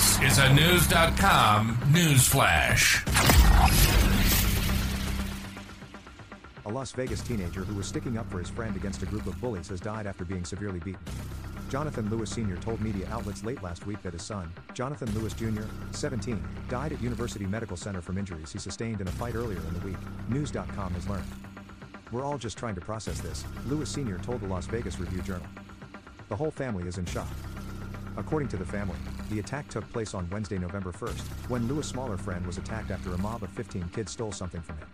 This is a News.com news flash. A Las Vegas teenager who was sticking up for his friend against a group of bullies has died after being severely beaten. Jonathan Lewis Sr. told media outlets late last week that his son, Jonathan Lewis Jr., 17, died at University Medical Center from injuries he sustained in a fight earlier in the week, News.com has learned. We're all just trying to process this, Lewis Sr. told the Las Vegas Review Journal. The whole family is in shock. According to the family, the attack took place on Wednesday, November 1st, when Lewis' smaller friend was attacked after a mob of 15 kids stole something from him.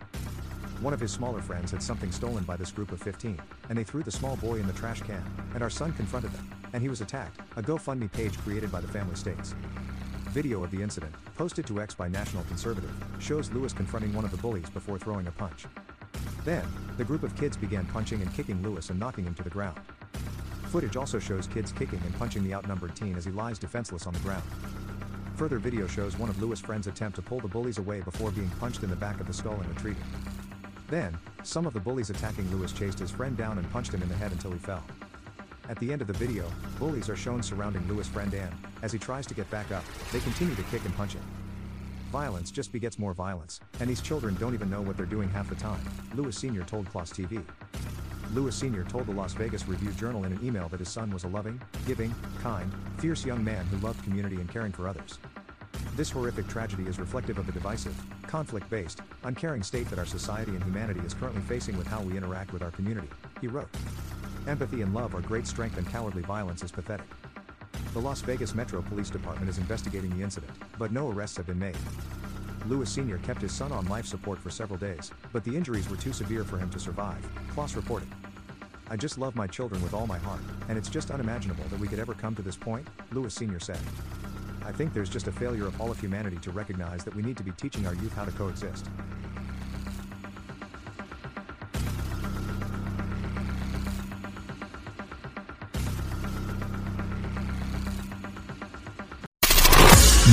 One of his smaller friends had something stolen by this group of 15, and they threw the small boy in the trash can, and our son confronted them, and he was attacked, a GoFundMe page created by the family states. Video of the incident, posted to X by National Conservative, shows Lewis confronting one of the bullies before throwing a punch. Then, the group of kids began punching and kicking Lewis and knocking him to the ground. Footage also shows kids kicking and punching the outnumbered teen as he lies defenseless on the ground. Further video shows one of Lewis' friends attempt to pull the bullies away before being punched in the back of the skull and retreating. Then, some of the bullies attacking Lewis chased his friend down and punched him in the head until he fell. At the end of the video, bullies are shown surrounding Lewis' friend and, as he tries to get back up, they continue to kick and punch him. Violence just begets more violence, and these children don't even know what they're doing half the time, Lewis Sr. told KLAS TV. Lewis Sr. told the Las Vegas Review Journal in an email that his son was a loving, giving, kind, fierce young man who loved community and caring for others. This horrific tragedy is reflective of the divisive, conflict based, uncaring state that our society and humanity is currently facing with how we interact with our community, he wrote. Empathy and love are great strength, and cowardly violence is pathetic. The Las Vegas Metro Police Department is investigating the incident, but no arrests have been made. Lewis Sr. kept his son on life support for several days, but the injuries were too severe for him to survive, KLAS reported. I just love my children with all my heart, and it's just unimaginable that we could ever come to this point, Lewis Sr. said. I think there's just a failure of all of humanity to recognize that we need to be teaching our youth how to coexist.